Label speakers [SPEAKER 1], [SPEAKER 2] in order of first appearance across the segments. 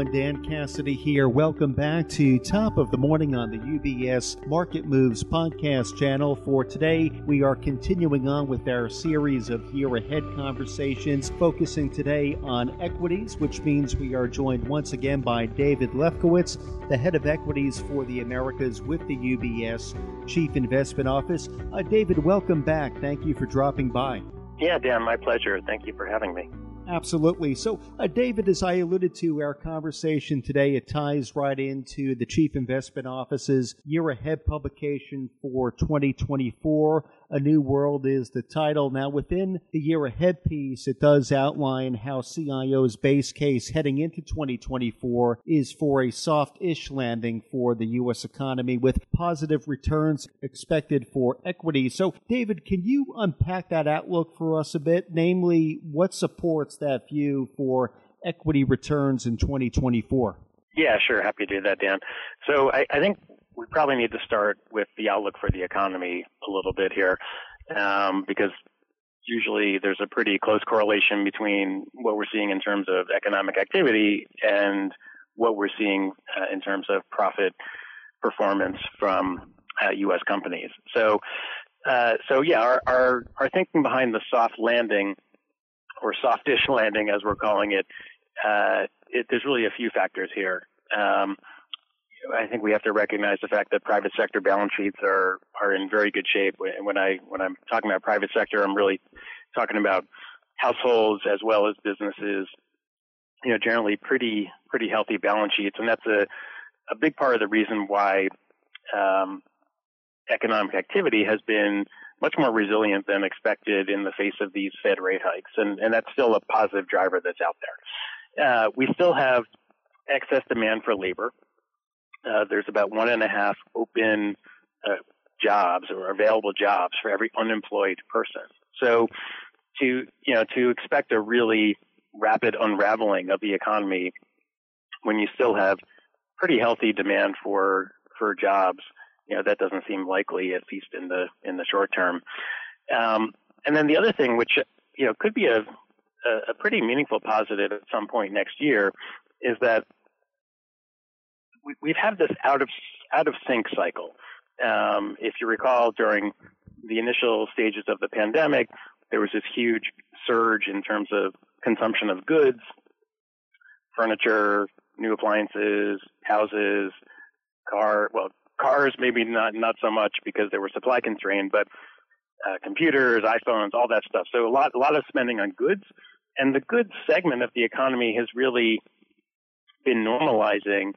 [SPEAKER 1] everyone. Dan Cassidy here. Welcome back to Top of the Morning on the UBS Market Moves podcast channel. For today, we are continuing on with our series of year ahead conversations, focusing today on equities, which means we are joined once again by David Lefkowitz, the head of equities for the Americas with the UBS Chief Investment Office. Uh, David, welcome back. Thank you for dropping by.
[SPEAKER 2] Yeah, Dan, my pleasure. Thank you for having me.
[SPEAKER 1] Absolutely. So, uh, David, as I alluded to, our conversation today, it ties right into the Chief Investment Office's year ahead publication for 2024. A New World is the title. Now, within the year ahead piece, it does outline how CIO's base case heading into 2024 is for a soft ish landing for the U.S. economy with positive returns expected for equity. So, David, can you unpack that outlook for us a bit? Namely, what supports that view for equity returns in 2024?
[SPEAKER 2] Yeah, sure. Happy to do that, Dan. So I, I think we probably need to start with the outlook for the economy a little bit here, um, because usually there's a pretty close correlation between what we're seeing in terms of economic activity and what we're seeing uh, in terms of profit performance from uh, U.S. companies. So, uh, so yeah, our, our, our thinking behind the soft landing or softish landing, as we're calling it, uh, it there's really a few factors here. Um, I think we have to recognize the fact that private sector balance sheets are are in very good shape. And when I when I'm talking about private sector, I'm really talking about households as well as businesses. You know, generally pretty pretty healthy balance sheets, and that's a a big part of the reason why um, economic activity has been much more resilient than expected in the face of these Fed rate hikes, and and that's still a positive driver that's out there. Uh, we still have excess demand for labor uh, there's about one and a half open uh, jobs or available jobs for every unemployed person. So to you know to expect a really rapid unraveling of the economy when you still have pretty healthy demand for for jobs, you know that doesn't seem likely at least in the in the short term. Um, and then the other thing, which you know could be a a pretty meaningful positive at some point next year, is that we, have had this out of out of sync cycle. Um, if you recall, during the initial stages of the pandemic, there was this huge surge in terms of consumption of goods, furniture, new appliances, houses, car. Well, cars maybe not not so much because they were supply constrained, but uh, computers, iPhones, all that stuff. So a lot a lot of spending on goods, and the goods segment of the economy has really been normalizing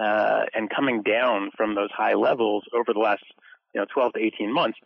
[SPEAKER 2] uh, and coming down from those high levels over the last you know 12 to 18 months,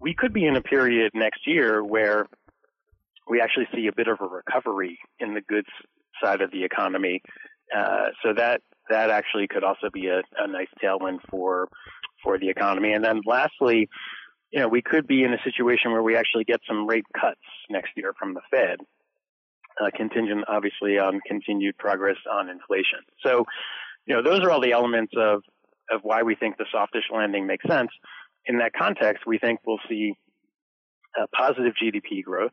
[SPEAKER 2] we could be in a period next year where we actually see a bit of a recovery in the goods side of the economy. Uh, so that that actually could also be a, a nice tailwind for for the economy. And then lastly, you know, we could be in a situation where we actually get some rate cuts next year from the Fed, uh, contingent obviously on continued progress on inflation. So you know, those are all the elements of, of why we think the softish landing makes sense. In that context, we think we'll see uh, positive GDP growth,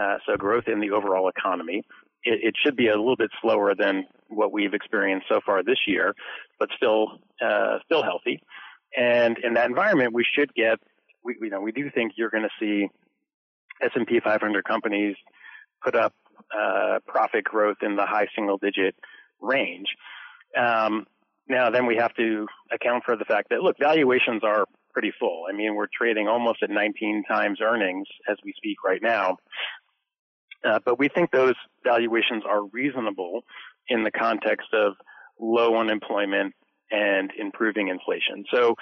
[SPEAKER 2] uh, so growth in the overall economy. It, it, should be a little bit slower than what we've experienced so far this year, but still uh, still healthy. And in that environment, we should get we you know we do think you're going to see S&P 500 companies put up uh, profit growth in the high single digit range. Um, now, then we have to account for the fact that, look, valuations are pretty full. I mean, we're trading almost at 19 times earnings as we speak right now. Uh, but we think those valuations are reasonable in the context of low unemployment and improving inflation. So,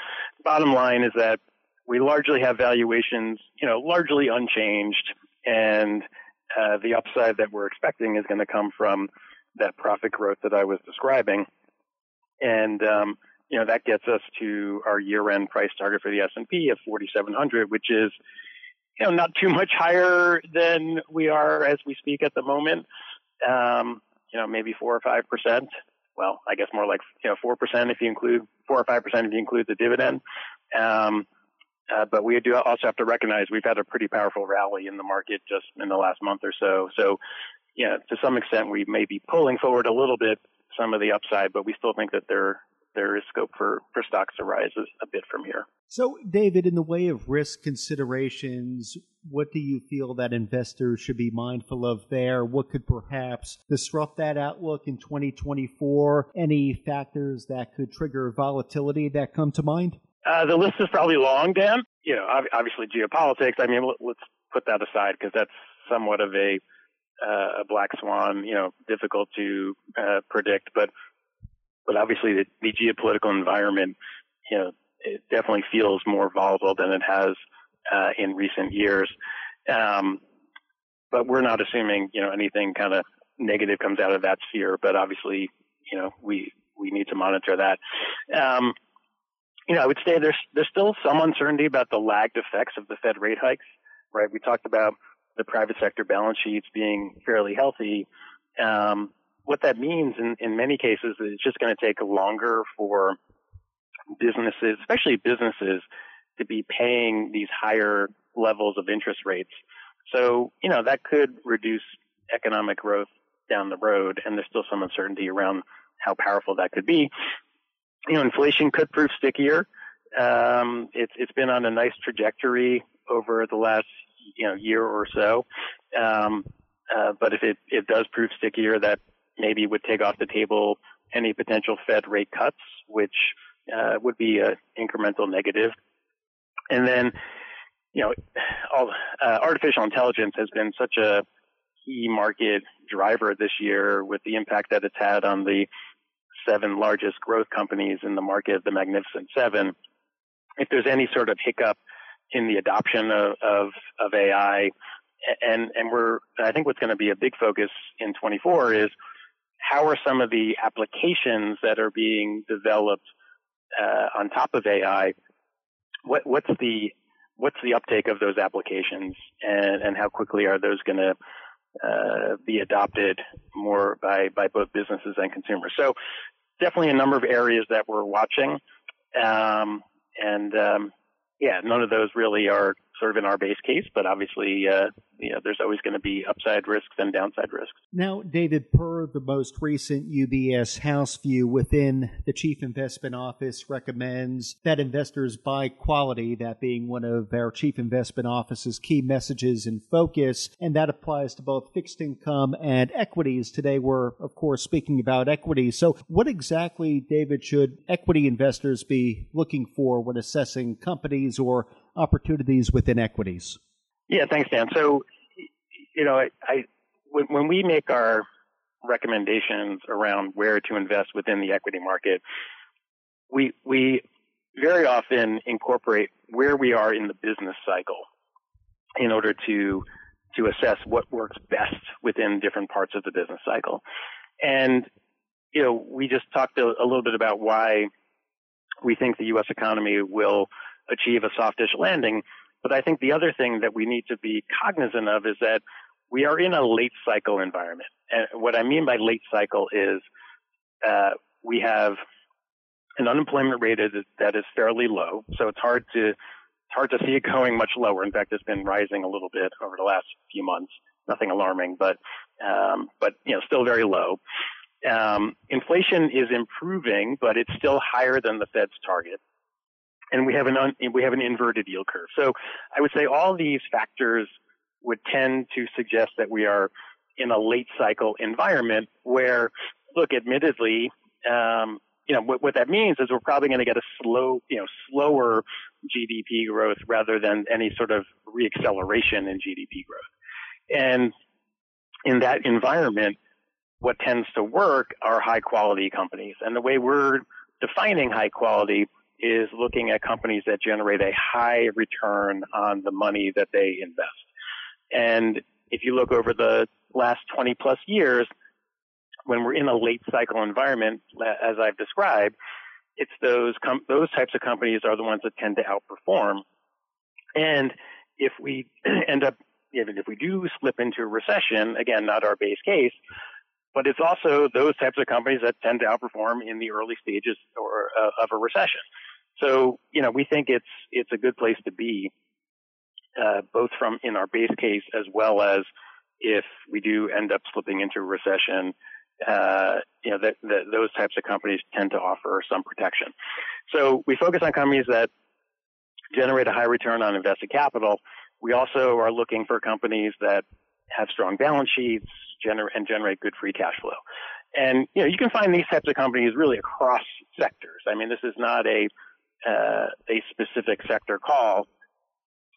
[SPEAKER 2] bottom line is that we largely have valuations, you know, largely unchanged, and uh, the upside that we're expecting is going to come from that profit growth that I was describing and um, you know that gets us to our year-end price target for the S&P of 4,700, which is you know not too much higher than we are as we speak at the moment. Um, you know maybe four or five percent. Well, I guess more like you know four percent if you include four or five percent if you include the dividend. Um, uh, but we do also have to recognize we've had a pretty powerful rally in the market just in the last month or so. So, you know, to some extent, we may be pulling forward a little bit some of the upside, but we still think that there there is scope for, for stocks to rise a, bit from here.
[SPEAKER 1] So, David, in the way of risk considerations, what do you feel that investors should be mindful of there? What could perhaps disrupt that outlook in 2024? Any factors that could trigger volatility that come to mind?
[SPEAKER 2] Uh, the list is probably long, Dan. You know, obviously geopolitics. I mean, let's put that aside because that's somewhat of a uh, a black swan. You know, difficult to uh, predict, but but obviously the, the geopolitical environment, you know, it definitely feels more volatile than it has uh, in recent years. Um, but we're not assuming, you know, anything kind of negative comes out of that sphere. But obviously, you know, we we need to monitor that. Um, you know, I would say there's there's still some uncertainty about the lagged effects of the Fed rate hikes. Right? We talked about the private sector balance sheets being fairly healthy. Um, what that means in, in many cases is it's just going to take longer for businesses, especially businesses, to be paying these higher levels of interest rates. So, you know, that could reduce economic growth down the road, and there's still some uncertainty around how powerful that could be. You know, inflation could prove stickier. Um, it's it's been on a nice trajectory over the last you know year or so, um, uh, but if it it does prove stickier, that maybe would take off the table any potential Fed rate cuts, which uh, would be an incremental negative. And then, you know, all, uh, artificial intelligence has been such a key market driver this year with the impact that it's had on the seven largest growth companies in the market, the Magnificent Seven. If there's any sort of hiccup in the adoption of, of, of AI, and, and we're, I think what's going to be a big focus in 24 is how are some of the applications that are being developed uh, on top of AI? What, what's the what's the uptake of those applications, and, and how quickly are those going to uh, be adopted more by by both businesses and consumers? So definitely a number of areas that we're watching, um, and um, yeah, none of those really are sort of in our base case, but obviously, uh, you know, there's always going to be upside risks and downside risks.
[SPEAKER 1] Now, David, per the most recent UBS House View within the Chief Investment Office recommends that investors buy quality, that being one of our Chief Investment Office's key messages and focus, and that applies to both fixed income and equities. Today, we're, of course, speaking about equities. So, what exactly, David, should equity investors be looking for when assessing companies or opportunities within equities?
[SPEAKER 2] Yeah, thanks, Dan. So, you know, I, I when, when we make our recommendations around where to invest within the equity market, we we very often incorporate where we are in the business cycle in order to to assess what works best within different parts of the business cycle. And you know, we just talked a, a little bit about why we think the U.S. economy will achieve a softish landing. But I think the other thing that we need to be cognizant of is that we are in a late cycle environment. And what I mean by late cycle is uh, we have an unemployment rate that is fairly low, so it's hard to it's hard to see it going much lower. In fact, it's been rising a little bit over the last few months. Nothing alarming, but um, but you know still very low. Um, inflation is improving, but it's still higher than the Fed's target and we have an un, we have an inverted yield curve. So I would say all these factors would tend to suggest that we are in a late cycle environment where, look, admittedly, um, you know what, what that means is we're probably going to get a slow, you know, slower GDP growth rather than any sort of reacceleration in GDP growth. And in that environment, what tends to work are high quality companies. And the way we're defining high quality is looking at companies that generate a high return on the money that they invest. And if you look over the last 20 plus years, when we're in a late cycle environment, as I've described, it's those com- those types of companies are the ones that tend to outperform. And if we end up, even if we do slip into a recession, again, not our base case, but it's also those types of companies that tend to outperform in the early stages or uh, of a recession. So, you know, we think it's it's a good place to be, uh, both from in our base case as well as if we do end up slipping into a recession, uh, you know, that, that those types of companies tend to offer some protection. So we focus on companies that generate a high return on invested capital. We also are looking for companies that have strong balance sheets gener- and generate good free cash flow. And you know, you can find these types of companies really across sectors. I mean, this is not a uh, a specific sector call.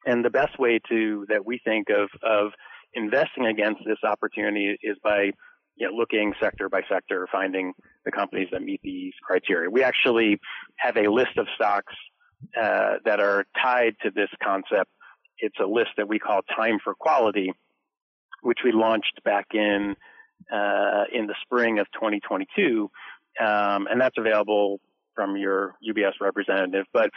[SPEAKER 2] And the best way to that we think of of investing against this opportunity is by you know, looking sector by sector, finding the companies that meet these criteria. We actually have a list of stocks uh, that are tied to this concept. It's a list that we call Time for Quality, which we launched back in uh, in the spring of 2022, um, and that's available from your UBS representative. But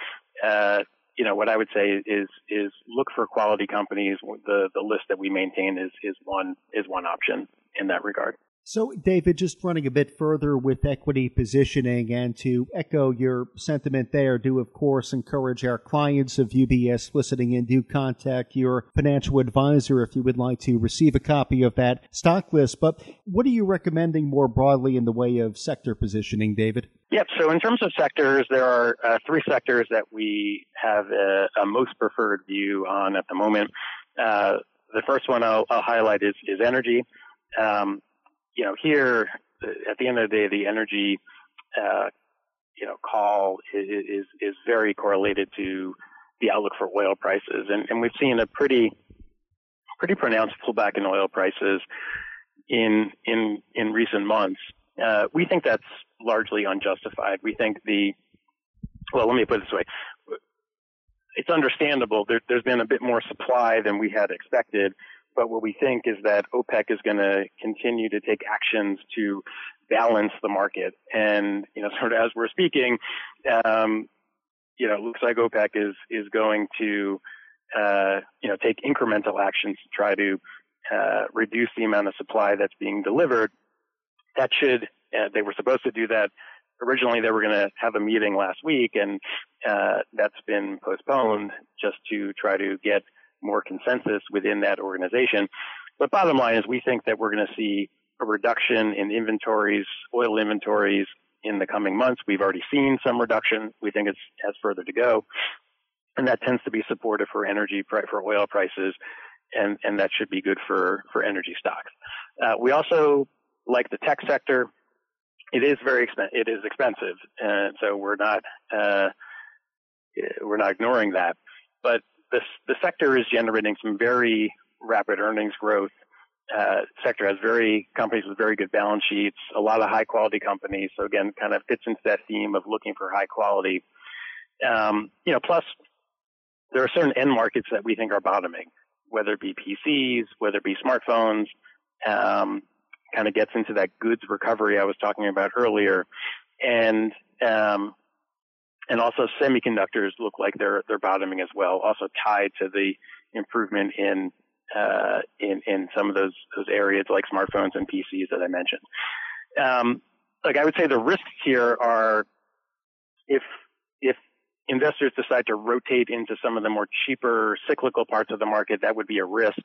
[SPEAKER 2] uh, you know what I would say is is look for quality companies. The the list that we maintain is is one is one option in that regard.
[SPEAKER 1] So, David, just running a bit further with equity positioning and to echo your sentiment there, do of course encourage our clients of UBS listening in, do contact your financial advisor if you would like to receive a copy of that stock list. But what are you recommending more broadly in the way of sector positioning, David?
[SPEAKER 2] Yep. So, in terms of sectors, there are uh, three sectors that we have a, a, most preferred view on at the moment. Uh, the first one I'll, I'll highlight is, is energy. Um, you know, here at the end of the day, the energy, uh, you know, call is, is, very correlated to the outlook for oil prices, and, and we've seen a pretty pretty pronounced pullback in oil prices in in in recent months. Uh, we think that's largely unjustified. We think the well, let me put it this way: it's understandable. There, has been a bit more supply than we had expected, but what we think is that OPEC is going to continue to take actions to balance the market. And, you know, sort of as we're speaking, um, you know, looks like OPEC is, is going to, uh, you know, take incremental actions to try to, uh, reduce the amount of supply that's being delivered. That should, uh, they were supposed to do that. Originally, they were going to have a meeting last week, and uh, that's been postponed just to try to get more consensus within that organization. But bottom line is we think that we're going to see a reduction in inventories, oil inventories in the coming months. We've already seen some reduction. We think it has further to go. And that tends to be supportive for energy, for oil prices, and, and that should be good for, for energy stocks. Uh, we also like the tech sector. It is very expensive. It is expensive, and so we're not uh, we're not ignoring that. But this, the sector is generating some very rapid earnings growth. Uh, sector has very companies with very good balance sheets, a lot of high quality companies. So again, kind of fits into that theme of looking for high quality. Um, you know, plus there are certain end markets that we think are bottoming, whether it be PCs, whether it be smartphones. Um, kind of gets into that goods recovery I was talking about earlier, and um, and also semiconductors look like they're they're bottoming as well, also tied to the improvement in uh, in in some of those those areas like smartphones and PCs that I mentioned. Um, like I would say, the risks here are if if investors decide to rotate into some of the more cheaper cyclical parts of the market, that would be a risk.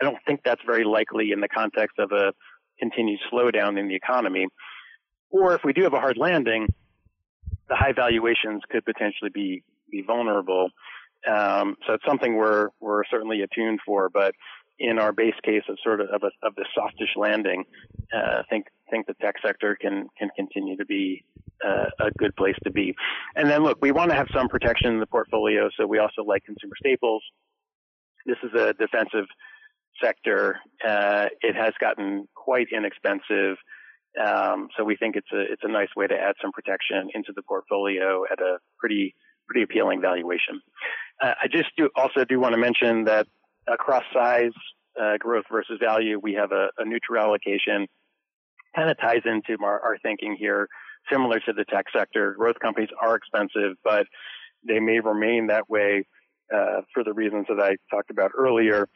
[SPEAKER 2] I don't think that's very likely in the context of a continued slowdown in the economy. Or if we do have a hard landing, the high valuations could potentially be be vulnerable. Um, so it's something we're we're certainly attuned for, but in our base case of sort of of, a, of the softish landing, uh, think think the tech sector can can continue to be uh, a good place to be. And then look, we want to have some protection in the portfolio, so we also like consumer staples. This is a defensive sector. Uh, it has gotten quite inexpensive. Um, so we think it's a it's a nice way to add some protection into the portfolio at a pretty pretty appealing valuation. Uh, I just do also do want to mention that across size, uh, growth versus value, we have a, a neutral allocation. Kind of ties into our, our thinking here, similar to the tech sector. Growth companies are expensive, but they may remain that way uh, for the reasons that I talked about earlier.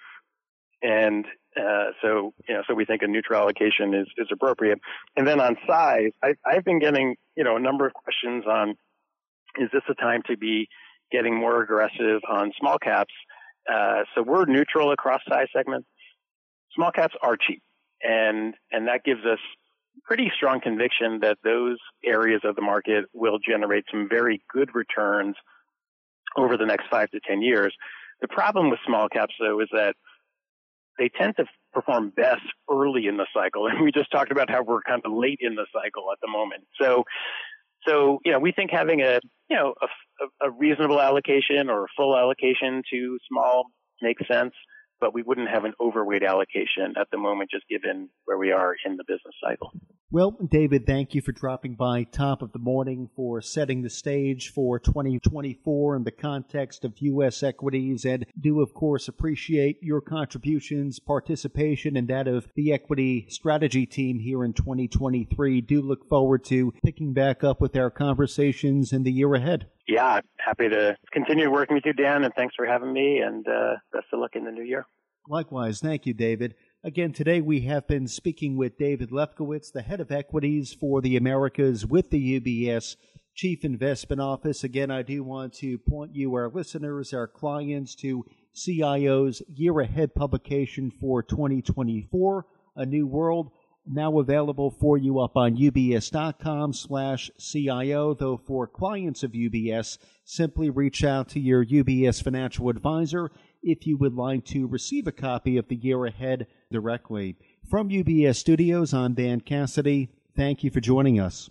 [SPEAKER 2] And uh, so, you know, so we think a neutral allocation is, is appropriate. And then on size, I, I've been getting, you know, a number of questions on, is this a time to be getting more aggressive on small caps? Uh, so we're neutral across size segments. Small caps are cheap and, and that gives us pretty strong conviction that those areas of the market will generate some very good returns over the next five to 10 years. The problem with small caps, though, is that they tend to perform best early in the cycle. And we just talked about how we're kind of late in the cycle at the moment. So, so you know, we think having a you know a, a reasonable allocation or a full allocation to small makes sense but we wouldn't have an overweight allocation at the moment, just given where we are in the business cycle.
[SPEAKER 1] Well, David, thank you for dropping by top of the morning for setting the stage for 2024 in the context of U.S. equities, and do, of course, appreciate your contributions, participation, and that of the equity strategy team here in 2023. Do look forward to picking back up with our conversations in the year ahead.
[SPEAKER 2] Yeah, happy to continue working with you, Dan, and thanks for having me, and uh, best of luck in the new year.
[SPEAKER 1] Likewise. Thank you, David. Again, today we have been speaking with David Lefkowitz, the head of equities for the Americas with the UBS Chief Investment Office. Again, I do want to point you, our listeners, our clients, to CIO's Year Ahead publication for 2024, A New World, now available for you up on ubs.com slash CIO, though for clients of UBS, simply reach out to your UBS financial advisor if you would like to receive a copy of the year ahead directly. From UBS Studios, I'm Dan Cassidy. Thank you for joining us.